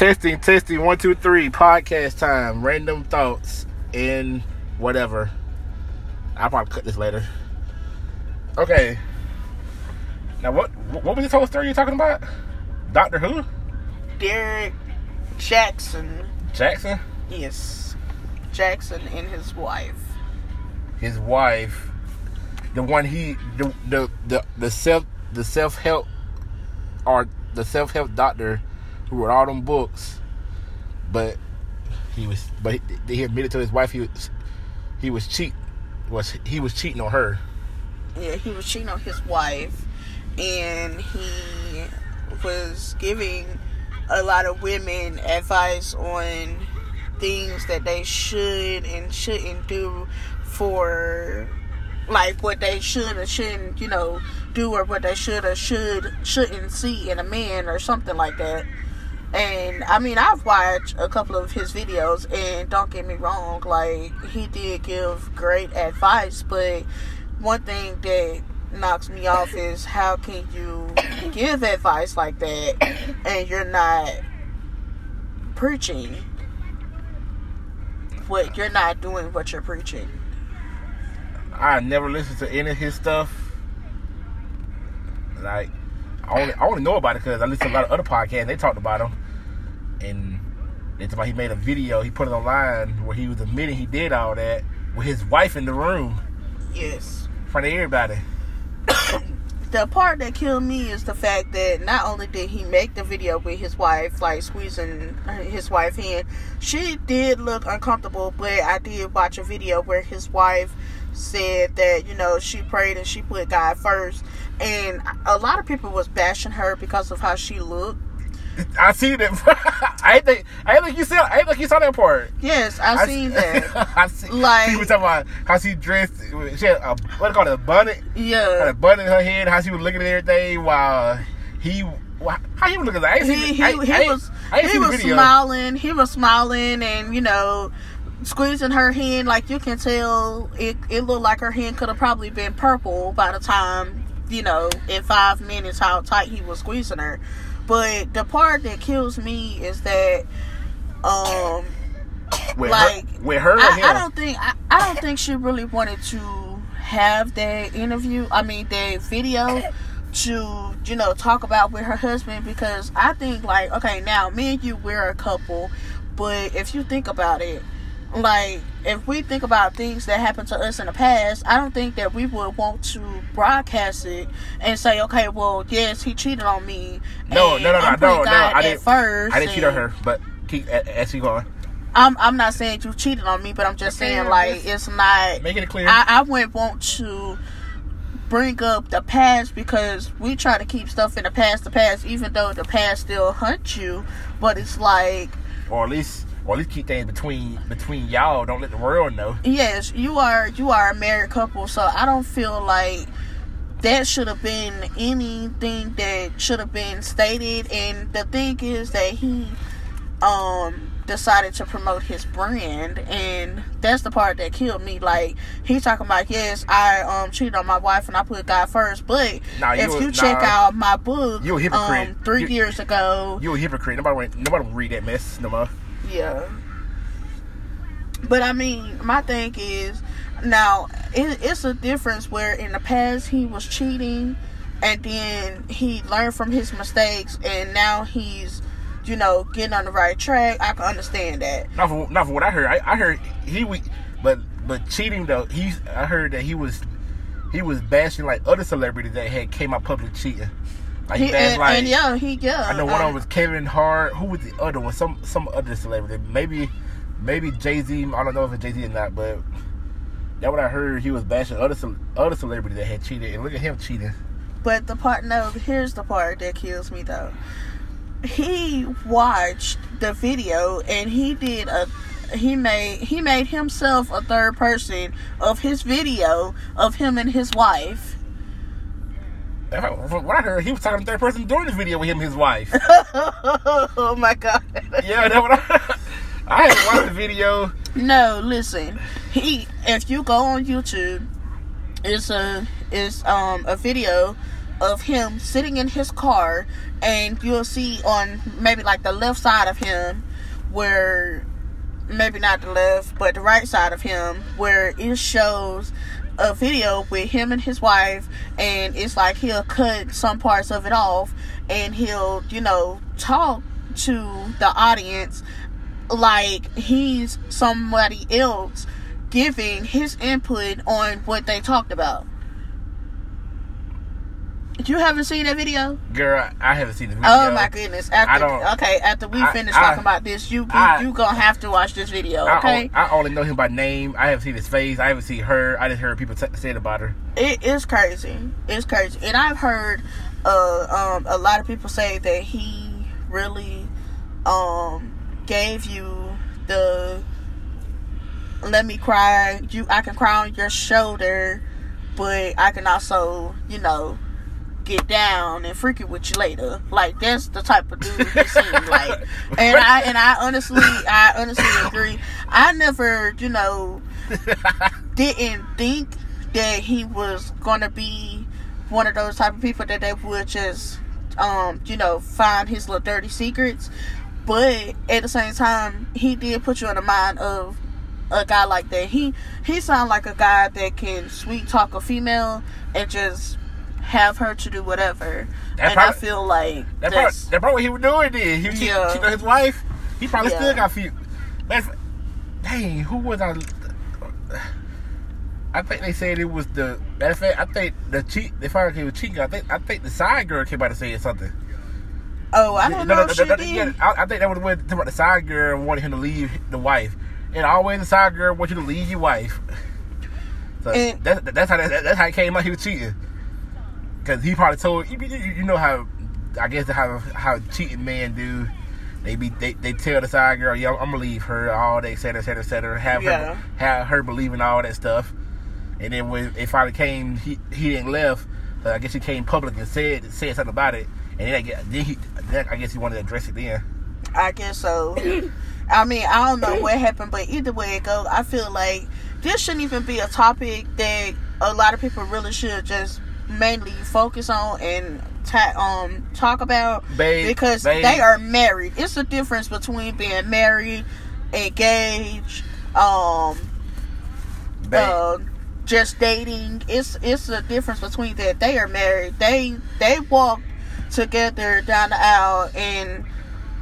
Testing, testing, one, two, three. Podcast time. Random thoughts and whatever. I'll probably cut this later. Okay. Now, what what was this whole story you're talking about? Doctor Who? Derrick Jaxn. Jaxn? Yes. Jaxn and his wife. His wife. The one he the the the, the self the self help or the self help doctor who wrote all them books, but he was but he, he admitted to his wife he was he was cheat was he was cheating on her. Yeah, he was cheating on his wife, and he was giving a lot of women advice on things that they should and shouldn't do for like what they should or shouldn't, you know, do or what they should or should shouldn't see in a man or something like that. And I mean, I've watched a couple of his videos, and don't get me wrong, like he did give great advice. But one thing that knocks me off is how can you give advice like that and you're not preaching what you're not doing what you're preaching. I never listened to any of his stuff. Like I only I only know about it because I listen to a lot of other podcasts. They talked about him, and talked about he made a video. He put it online where he was admitting he did all that with his wife in the room Yes. in front of everybody. the part that killed me is the fact that not only did he make the video with his wife, like squeezing uh, his wife in, she did look uncomfortable, but I did watch a video where his wife said that, you know, she prayed and she put God first. And a lot of people was bashing her because of how she looked. I see that. I think I think you saw I think you saw that part. Yes, I, I seen see- that. I see. Like- she was talking about how she dressed. She had a what they call it, a bonnet. Yeah. a bun in her head. How she was looking at everything while he. How he was looking? I ain't seen. he I, he, he I was I he was smiling he was smiling and you know squeezing her hand like you can tell it it looked like her hand could have probably been purple by the time you know in five minutes how tight he was squeezing her but the part that kills me is that um with like, her, with her I. I don't think I, I don't think she really wanted to have that interview. I mean, that video to you know talk about with her husband because I think like okay now me and you we're a couple, but if you think about it, like if we think about things that happened to us in the past, I don't think that we would want to broadcast it and say okay, well yes he cheated on me. no, no, no, no, I'm no, no. I at didn't. First I didn't cheat on her, but keep as you going. I'm I'm not saying you cheated on me, but I'm just saying like it's not. Making it clear. I I wouldn't want to bring up the past because we try to keep stuff in the past, the past, even though the past still hunts you. But it's like or at least, at least keep things between between y'all. Don't let the world know. yes, you are you are a married couple, so I don't feel like that should have been anything that should have been stated. And the thing is that he um decided to promote his brand and that's the part that killed me like he's talking about yes i um cheated on my wife and i put god first but Nah, you if a- you check nah. out my book You a hypocrite. um three You- years ago You a hypocrite. Nobody, nobody will read that mess no more. Yeah. But I mean, my thing is now it, it's a difference where in the past he was cheating and then he learned from his mistakes and now he's you know getting on the right track. I can understand that. Not for not for what I heard. I, I heard he we, but but cheating though. He's I heard that he was he was bashing like other celebrities that had came out public cheating. Like He, and, like and yeah, he yeah. I know one of um, them was Kevin Hart. Who was the other one? Some some other celebrity. Maybe maybe Jay Z. I don't know if it's Jay Z or not, but that what I heard. He was bashing other other celebrity that had cheated, and look at him cheating. But the part, no, here's the part that kills me though. He watched the video and he did a, he made he made himself a third person of his video of him and his wife. From what I heard, he was talking to third person during the video with him and his wife. oh my god! yeah, that's what I. I haven't watched the video. No, listen. He, if you go on YouTube, it's a it's um a video of him sitting in his car, and you'll see on maybe like the left side of him where maybe not the left, but the right side of him, where it shows a video with him and his wife, and it's like he'll cut some parts of it off, and he'll, you know, talk to the audience like he's somebody else giving his input on what they talked about. You haven't seen that video? Girl, I haven't seen the video. Oh my goodness! After I don't- okay, after we I- finish I- talking about this, you you, I- you gonna have to watch this video, okay? I only know him by name. I haven't seen his face. I haven't seen her. I just heard people t- saying about her. It is crazy. It's crazy, and I've heard uh, um, a lot of people say that he really um, gave you the "let me cry." You, I can cry on your shoulder, but I can also, you know, get down and freak it with you later. Like that's the type of dude he seemed like, and I and I honestly, I honestly agree. I never, you know, didn't think that he was gonna be one of those type of people that they would just um you know find his little dirty secrets but at the same time he did put you in the mind of a guy like that he he sound like a guy that can sweet talk a female and just have her to do whatever That and i probably- feel like That that's, probably, that probably what he was doing then. He was Yeah. cheating on his wife. He probably Yeah. still got few. Dang, who was I? I think they said it was the. Matter of fact, I think the cheat. They found out he was cheating. I think I think the side girl came out and said something. oh i don't know if she did. yeah, I, I think that was when the side girl wanted him to leave the wife, and always the side girl wants you to leave your wife. So And- that's that's how that, that's how it came out. He was cheating because he probably told you, you, know how I guess how how cheating men do. They be they, they tell the side girl, yo, I'm gonna leave her, all that, et cetera, et cetera, et cetera. Have Yeah. her have her believing all that stuff. And then when it finally came, he he didn't left. Uh, I guess he came public and said said something about it. And then I guess, then he then I guess he wanted to address it then. I guess so. I mean, I don't know what happened, but either way it goes, I feel like this shouldn't even be a topic that a lot of people really should just mainly focus on and ta- um talk about Babe, because babe. they are married. It's the difference between being married, engaged, um, uh, just dating. It's it's the difference between that. They are married. They they walked together down the aisle and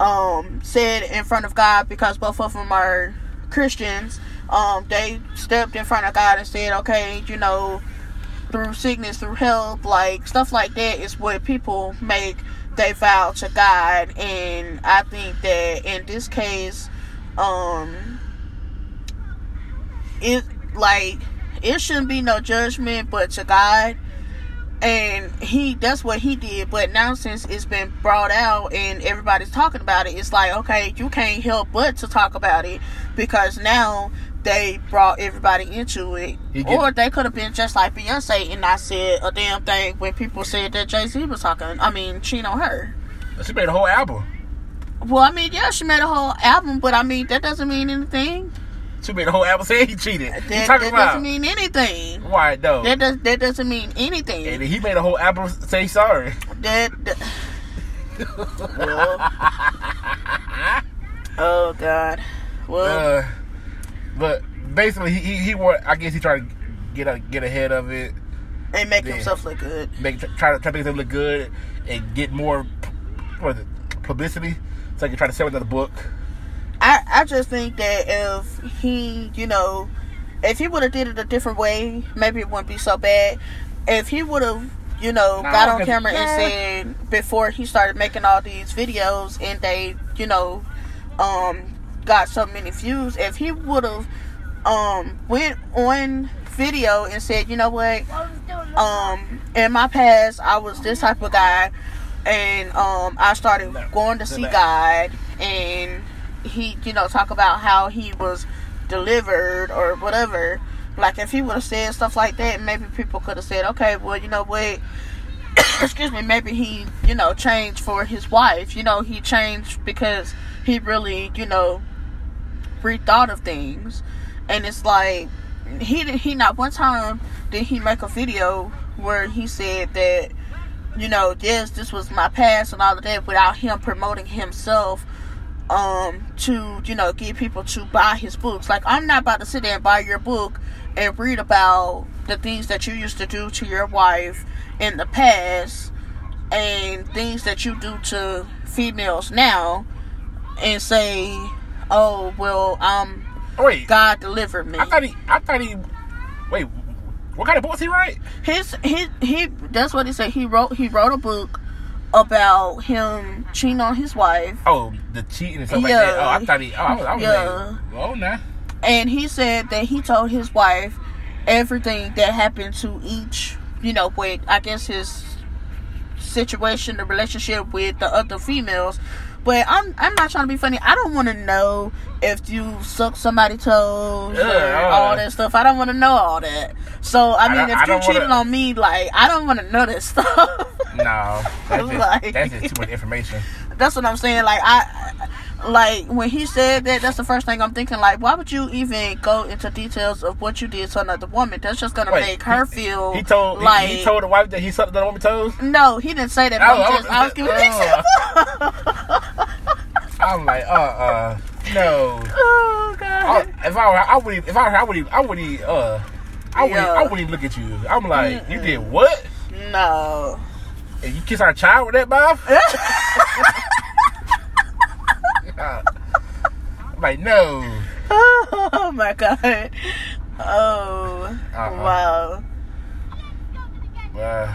um said in front of God because both of them are Christians. Um, they stepped in front of God and said, "Okay, you know, through sickness, through health, like stuff like that is what people make they vow to God." And I think that in this case, um, it like it shouldn't be no judgment but to God. And he that's what he did. But now since it's been brought out and everybody's talking about it it's like okay you can't help but to talk about it. Because now they brought everybody into it get- or they could have been just like beyonce and not said a damn thing when people said that jay-z was talking i mean cheating on her she made a whole album. well i mean yeah she made a whole album but i mean that doesn't mean anything She made a whole album saying he cheated. that, you that about? doesn't mean anything Why though? that, does, that doesn't mean anything and he made a whole album say sorry. that, that well, oh god well Uh, but basically, he he, he I guess he tried to get a, get ahead of it, and make yeah. himself look good make try to try to make him look good and get more what is it, publicity, so he can try to sell another book. I, I just think that if he, you know, if he would have did it a different way, maybe it wouldn't be so bad. If he would have, you know, Nah, got on camera yeah. and said before he started making all these videos and they, you know, um, got so many views, if he would have um went on video and said, you know what, um, in my past I was this type of guy and um I started going to see God and he you know talk about how he was delivered or whatever. Like if he would have said stuff like that maybe people could have said okay well you know what? Excuse me maybe he you know changed for his wife. You know he changed because he really you know rethought of things and it's like he did he not one time did he make a video where he said that you know, this this was my past and all of that without him promoting himself um to, you know, get people to buy his books. Like I'm not about to sit there and buy your book and read about the things that you used to do to your wife in the past and things that you do to females now and say, "Oh, well, um Wait, God delivered me." I thought he. I thought he. Wait, what kind of book was he write? his he he that's what he said he wrote he wrote a book about him cheating on his wife Oh, the cheating and stuff like that. Oh, I thought he. Oh, I was, I was Yeah. like, oh, nah. and he said that he told his wife everything that happened to each you know with i guess his situation the relationship with the other females but i'm i'm not trying to be funny. I don't want to know if you suck somebody's toes or all that stuff. I don't want to know all that. So i I mean don't- if you don't cheated wanna- on me like i don't want to know that stuff. No, that's just, Like- that's just too much information. that's what I'm saying. Like I, like when he said that, that's the first thing I'm thinking. Like, why would you even go into details of what you did to another woman? That's just gonna Wait, make her he- feel He told like. he, he told the wife that he sucked the woman's toes. no, he didn't say that. I just, I was was- giving example. I'm like, uh, uh, no. oh I, god. if I were, I would, if I were, I would, I would, uh, I would, Yeah. I wouldn't even look at you. I'm like, you did what? No. And you kiss our child with that mouth? I'm like, no. oh my god. Oh Uh-uh. wow. Uh,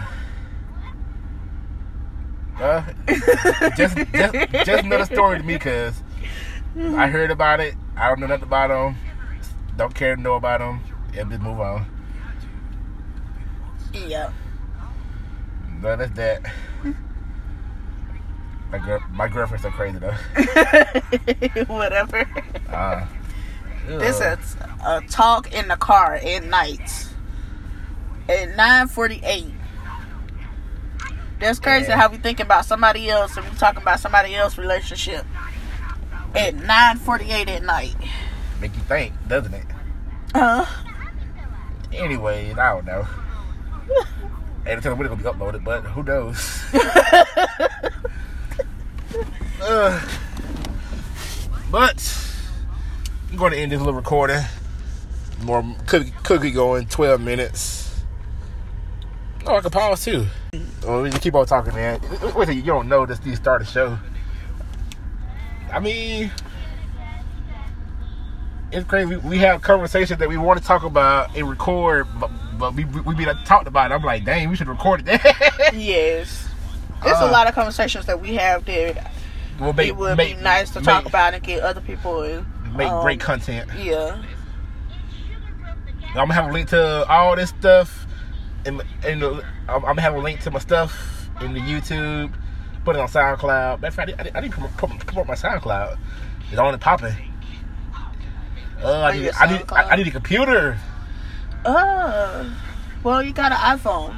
uh, just, just, just another story to me, cause I heard about it. I don't know nothing about them. Don't care to know about them. Yeah, just move on. Yeah. No, that's that. My my girlfriend's so crazy though. Whatever. Uh, This is a talk in the car at night at 9:48. That's crazy Yeah. how we think about somebody else and we talking about somebody else's relationship at 9:48 at night. make you think, doesn't it? Uh, Anyways, I don't know. I ain't tell when it's gonna be uploaded, but who knows? uh, but I'm going to end this little recording. More cookie, be going 12 minutes. Oh, I can pause too. Well, we just keep on talking, man. Wait you don't know this. You start the show. I mean, it's crazy. We, have conversations that we want to talk about and record, but, but we we be like, talked about it. I'm like, dang, we should record that. yes. There's Uh, a lot of conversations that we have that we'll make, it would make- be nice to make- talk about and get other people in. Make um, great content. Yeah. I'm gonna have a link to all this stuff, and and I'm, I'm gonna have a link to my stuff in the YouTube. Put it on SoundCloud. Matter of fact, I, did- I didn't promote, promote, promote my SoundCloud. It's on and popping. Uh, I, need, I need I, I need a computer. Uh, well, you got an iPhone,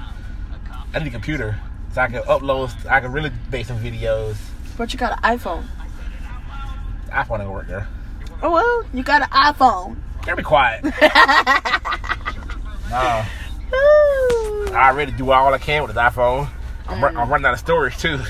I need a computer so I can upload. I can really make some videos. But you got an iPhone. iPhone ain't work there. Oh well, you got an iPhone. Gotta be quiet. nah, I already do all I can with this iPhone. I'm, I'm running out of storage too.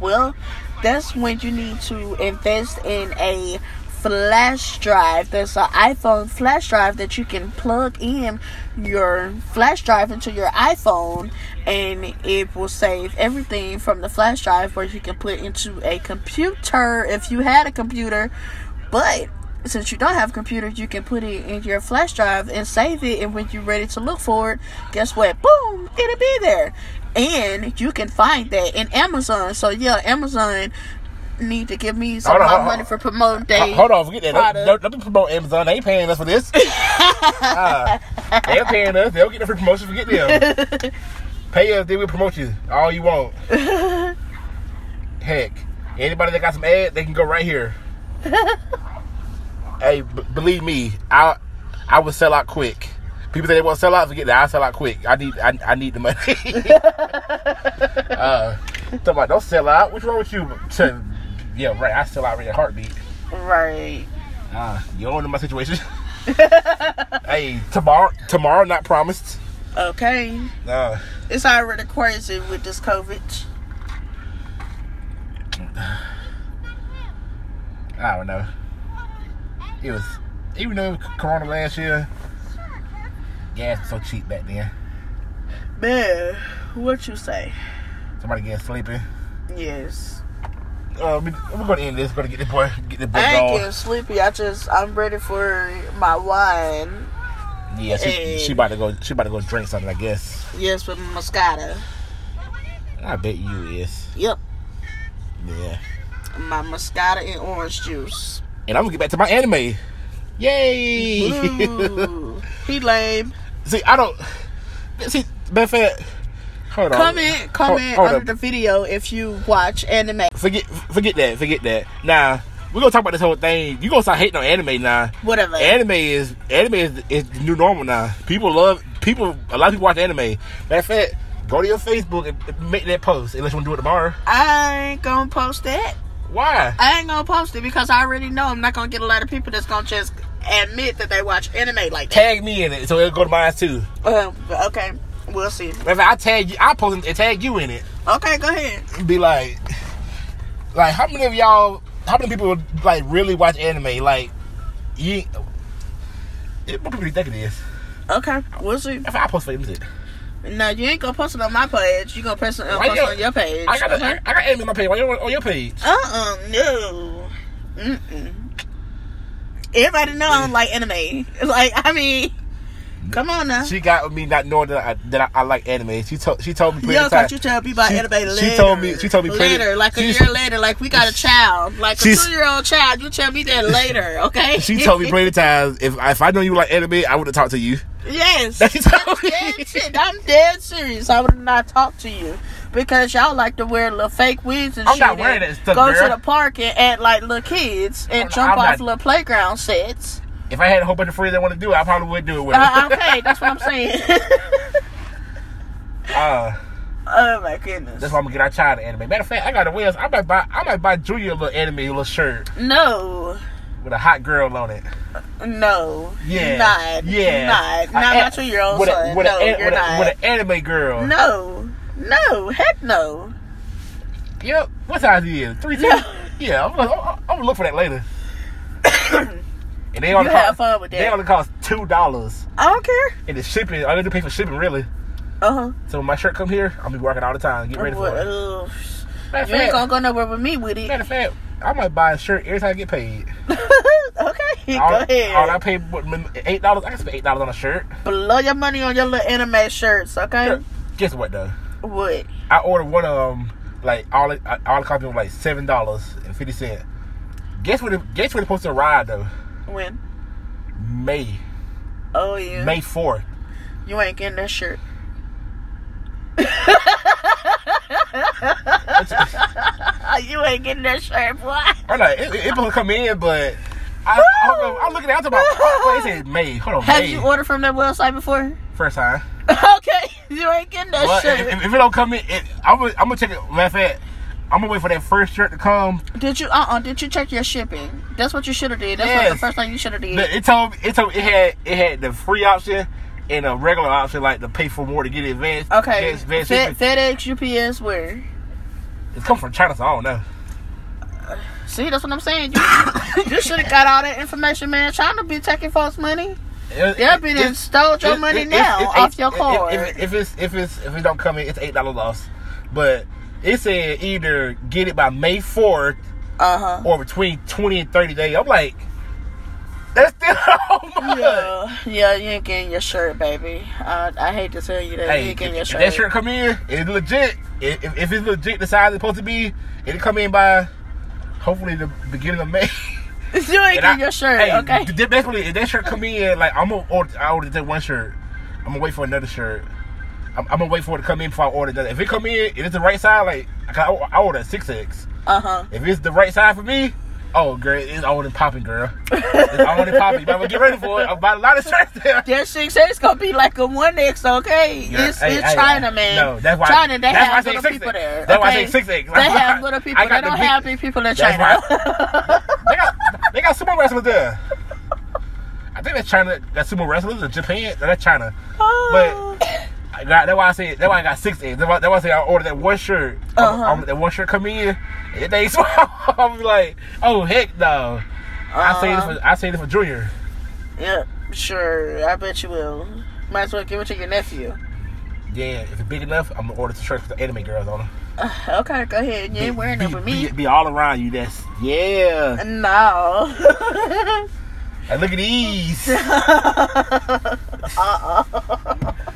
Well, that's when you need to invest in a flash drive. There's an iPhone flash drive that you can plug in your flash drive into your iPhone and it will save everything from the flash drive where you can put into a computer if you had a computer. But since you don't have a computer, you can put it in your flash drive and save it. And when you're ready to look for it, guess what? Boom, it'll be there. And you can find that in Amazon. So yeah, Amazon need to give me some on, hold on. money for promoting they Hold on, forget that. Don't, don't, don't promote Amazon. They ain't paying us for this. uh, they're paying us. They'll get the free promotion. Forget them. Pay us, then we'll promote you all you want. Heck, anybody that got some ad, they can go right here. hey, b- believe me, I I would sell out quick. People say they want to sell out, forget that. I sell out quick. I need I, I need the money. uh, talking about don't sell out. What's wrong with you? Yeah, right. I sell out in a heartbeat. right. Ah, you don't know my situation. hey, tomorrow, tomorrow not promised. Okay. Uh, It's already crazy with this COVID. I don't know. It was even though it was Corona last year. Gas was so cheap back then. Man, what you say? Somebody getting sleepy. Yes. Uh, we, we're gonna end this. We're gonna get this boy, get this boy I ain't getting sleepy. I just I'm ready for my wine. Yeah, she, Hey. she about to go. She about to go drink something. I guess. Yes, with Moscato. I bet you is. Yep. Yeah. My Moscato and orange juice. And I'm gonna get back to my anime. Yay! Ooh, he lame. see, I don't. See, matter hold on. Comment, Hold- comment hold under up. the video if you watch anime. Forget, forget that. Forget that. Now we're gonna talk about this whole thing. You gonna start hating on anime now? Whatever. Anime is anime is, is the new normal now. People love people. A lot of people watch anime. Matter of fact, go to your Facebook and make that post unless you want to do it tomorrow. I ain't gonna post that. Why? I ain't gonna post it because I already know I'm not gonna get a lot of people that's gonna just admit that they watch anime like that. Tag me in it so it'll go to mine too. Uh, okay, we'll see. Matter of fact, I tag you. I post it and tag you in it. Okay, go ahead. be like, like how many of y'all, how many people like really watch anime? Like, you, it, what people do you think it is? Okay, we'll see. If I post it No, you ain't gonna post it on my page. You gonna post it, uh, post it on your page. I got, okay? I, I got anime on my page. Why you on your page? Uh-uh, no. Mm-mm. Everybody know I don't like anime. Like, I mean, come on now. She got with me not knowing that I, that I, I like anime. She told she told me plenty Yo, can't you tell me about She- anime later? she told me- she told me plenty- later, like a year later, like we got a child, like a two-year-old child. You tell me that later, okay? She told me plenty of times if if I know you like anime, I would have talked to you. yes. That she told me. dead. I'm dead serious. I would not talk to you because y'all like to wear little fake wigs and I'm shit. not wearing that stuff, Go girl. to the park and act like little kids and I'm- jump I'm off not- little playground sets. If I had a whole bunch of friends that want to do it, I probably would do it with her. Uh, okay, that's what I'm saying. Uh, oh my goodness. that's why I'm gonna get our child an anime. Matter of fact, I got a Wales. I might buy. I might buy Julia a little anime little shirt No, with a hot girl on it. no, Yeah, not. yeah. Not. Not my two-year-old with a, son. with no, a, you're with, not. a, with an anime girl. no, no, heck no. Yep. What size he is? Three two. No. Yeah, I'm I'm gonna look for that later. and they only You have cost, fun with They only cost two dollars, I don't care. and the shipping. I didn't pay for shipping really. Uh huh. So when my shirt come here, I'll be working all the time. Get ready for it. Uh, Matter of you ain't gonna go nowhere with me with it. matter of fact, I might buy a shirt every time I get paid. okay, all, go ahead. all I pay eight dollars. I can spend eight dollars on a shirt. Blow your money on your little anime shirts, okay? Guess what though? What? I ordered one of them. Like all it- all the copies was like seven dollars and fifty cent. Guess what? It, guess what? It's supposed to arrive though? When? May Oh yeah. May fourth. You ain't getting that shirt. you ain't getting that shirt, boy. I'm like, it, it, to come in, but I, I'm looking at it. I'm about. Oh, wait, it said May. Hold on, Have May. you ordered from that website before? First time. okay, you ain't getting that Well, shirt. if, if it don't come in, it, I'm gonna, I'm gonna check it. Matter of fact, I'm gonna wait for that first shirt to come. did you? Uh uh Did you check your shipping? That's what you should have did. That's what Yes. the first thing you should have did. It told it told it had it had the free option and a regular option, like to pay for more to get it advanced. okay. advanced, advanced Fed. FedEx, UPS, where? It's come from China, so I don't know. See, that's what I'm saying. You, you should have got all that information, man. Trying to be taking folks' money. They'll it- be it- stole your it- money it- now off your if- card. If, if it's if it's if it don't come in, it's eight dollar loss. But it said either get it by May fourth Uh huh. or between twenty and thirty days. I'm like, that's still. Yeah, yeah, you ain't getting your shirt, baby. I, I hate to tell you that you Hey, ain't if, getting your shirt. that shirt come in, it's legit. If, if- it's legit, the size it's supposed to be, it'll come in by hopefully the beginning of May. you ain't And getting I- your shirt, hey, okay? Basically, if that shirt come in, like I'm gonna order, I ordered that one shirt. I'm gonna wait for another shirt. I'm, I'm gonna wait for it to come in before I order that. If it come in, if it's the right size, like I, I order a six X. Uh huh. If it's the right size for me, oh girl, it's on and popping, girl. It's on and popping. You better get ready for it. I bought a lot of shirts there. That six X is gonna be like a one X, okay? Yeah, it's hey, it's hey, China, hey. man. No, that's why- China. They have little 6X. people there. That's why I say 6X. They have little people. They the don't big- have big people in China. they got they got sumo wrestlers there. I think that's China. That sumo wrestlers in Japan. That's China. Oh. But I got, that's why I say that's why I got six eggs. That's why, that's why I say I ordered that one shirt. Uh-huh. I'm, I'm- that one shirt come in, it ain't small. I'm like, oh heck no. I say this Uh-huh. for I say this for Junior. Yeah, sure. I bet you will. Might as well give it to your nephew. Yeah, if it's big enough, I'm gonna order the shirts with the anime girls on them. Uh, okay, go ahead. You ain't wearing be, it with me. Be, be all around you. That's yeah. No. And look at these.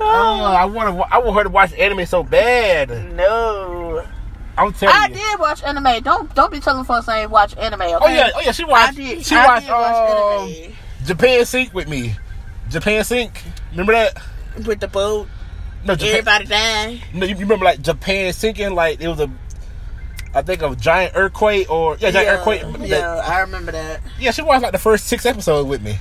Oh, I want to. I want her to watch anime so bad. no. I'm telling I you. did watch anime. Don't don't be telling folks I ain't watch anime. Okay? Oh yeah, oh yeah. She I watched. did. She I watched did watch um, anime Japan Sync with me. Japan Sync. Remember that? with the boat. No, Japan, Everybody dying. no, you you remember like Japan sinking? Like it was a, I think a giant earthquake or yeah, giant yeah, earthquake. Yeah, I remember that. yeah. She watched like the first six episodes with me.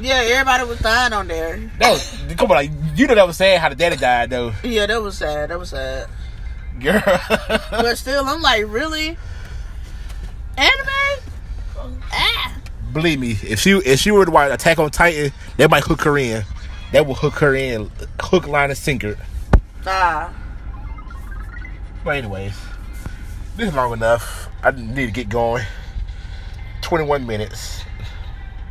Yeah, everybody was dying on there. That was come on, like you know that was sad how the daddy died though, Yeah, that was sad. That was sad. girl. But still, I'm like, really? Anime? Ah. Believe me, if she if she were to watch Attack on Titan, that might hook her in. That will hook her in, hook, line, and sinker. Nah. But anyways, this is long enough. I need to get going. Twenty-one minutes.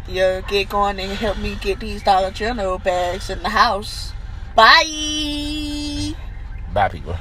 Yeah, get going and help me get these Dollar General bags in the house. Bye. Bye, people.